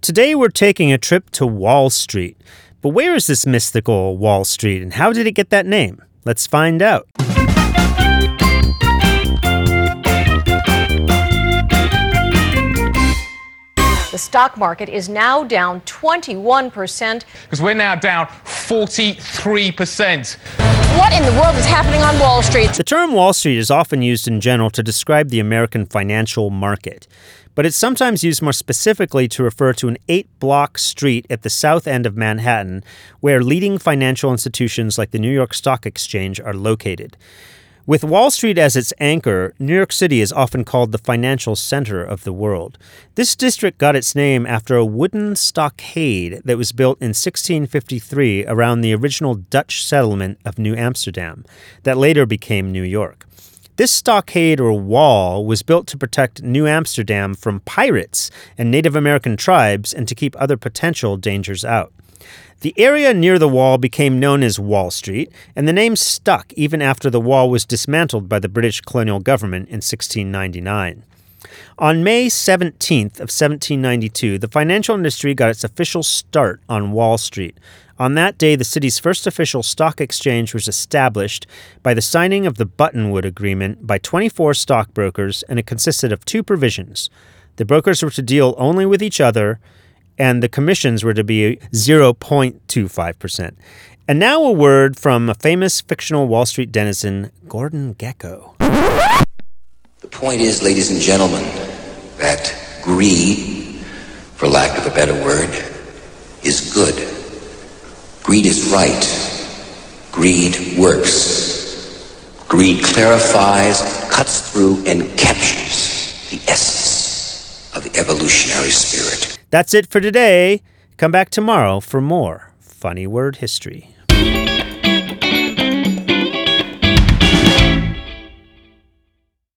Today we're taking a trip to Wall Street. But where is this mystical Wall Street and how did it get that name? Let's find out. The stock market is now down 21%. Because we're now down 43%. What in the world is happening on Wall Street? The term Wall Street is often used in general to describe the American financial market, but it's sometimes used more specifically to refer to an eight block street at the south end of Manhattan where leading financial institutions like the New York Stock Exchange are located. With Wall Street as its anchor, New York City is often called the financial center of the world. This district got its name after a wooden stockade that was built in 1653 around the original Dutch settlement of New Amsterdam, that later became New York. This stockade or wall was built to protect New Amsterdam from pirates and Native American tribes and to keep other potential dangers out. The area near the wall became known as Wall Street, and the name stuck even after the wall was dismantled by the British colonial government in 1699. On May 17th of 1792, the financial industry got its official start on Wall Street. On that day, the city's first official stock exchange was established by the signing of the Buttonwood Agreement by 24 stockbrokers, and it consisted of two provisions. The brokers were to deal only with each other, and the commissions were to be 0.25%. And now a word from a famous fictional Wall Street denizen, Gordon Gekko. The point is, ladies and gentlemen, that greed, for lack of a better word, is good. Greed is right. Greed works. Greed clarifies, cuts through, and captures the essence of the evolutionary spirit. That's it for today. Come back tomorrow for more funny word history.